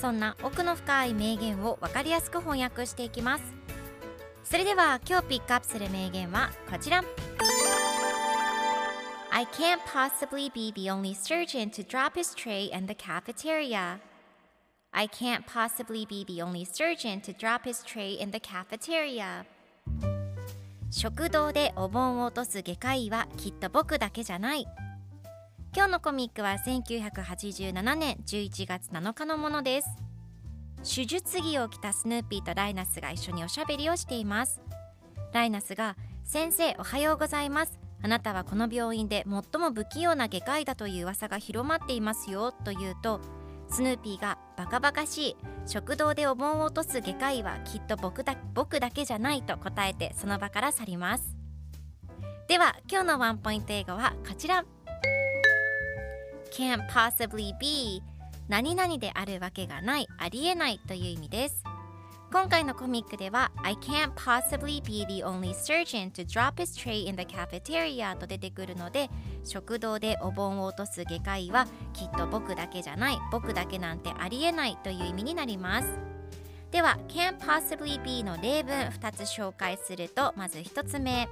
そんな奥の深い名言を分かりやすく翻訳していきますそれでは今日ピックアップする名言はこちら I can't possibly be the only surgeon to drop his tray in the cafeteria I can't possibly be the only surgeon to drop his tray in the cafeteria 食堂でお盆を落とす外科医はきっと僕だけじゃない今日のコミックは1987年11月7日のものです。手術着を着たスヌーピーとライナスが一緒におしゃべりをしています。ライナスが先生おはようございます。あなたはこの病院で最も不器用な外科医だという噂が広まっていますよ。と言うとスヌーピーがバカバカしい。食堂でお盆を落とす外科医はきっと僕だ僕だけじゃないと答えてその場から去ります。では今日のワンポイント英語はこちら。Can't possibly be 何々であるわけがないありえないという意味です。今回のコミックでは I can't possibly be the only surgeon to drop his tray in the cafeteria と出てくるので食堂でお盆を落とす外科医はきっと僕だけじゃない僕だけなんてありえないという意味になります。では can't possibly be の例文2つ紹介するとまず1つ目。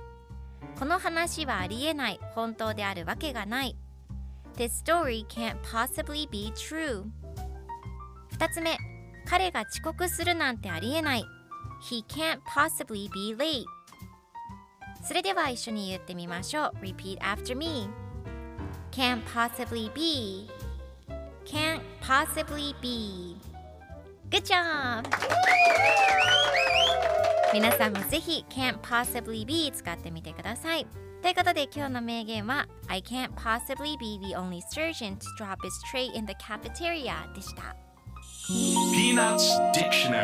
この話はありえない本当であるわけがない This story can't possibly be true 2つ目彼が遅刻するなんてありえない He can't possibly be late それでは一緒に言ってみましょう Repeat after me Can't possibly be Can't possibly be Good job! 皆さんもぜひ Can't possibly be 使ってみてくださいということで今日の名言は I can't possibly be the only surgeon to drop his tray in the cafeteria でした Peanuts Dictionary Peanuts Dictionary.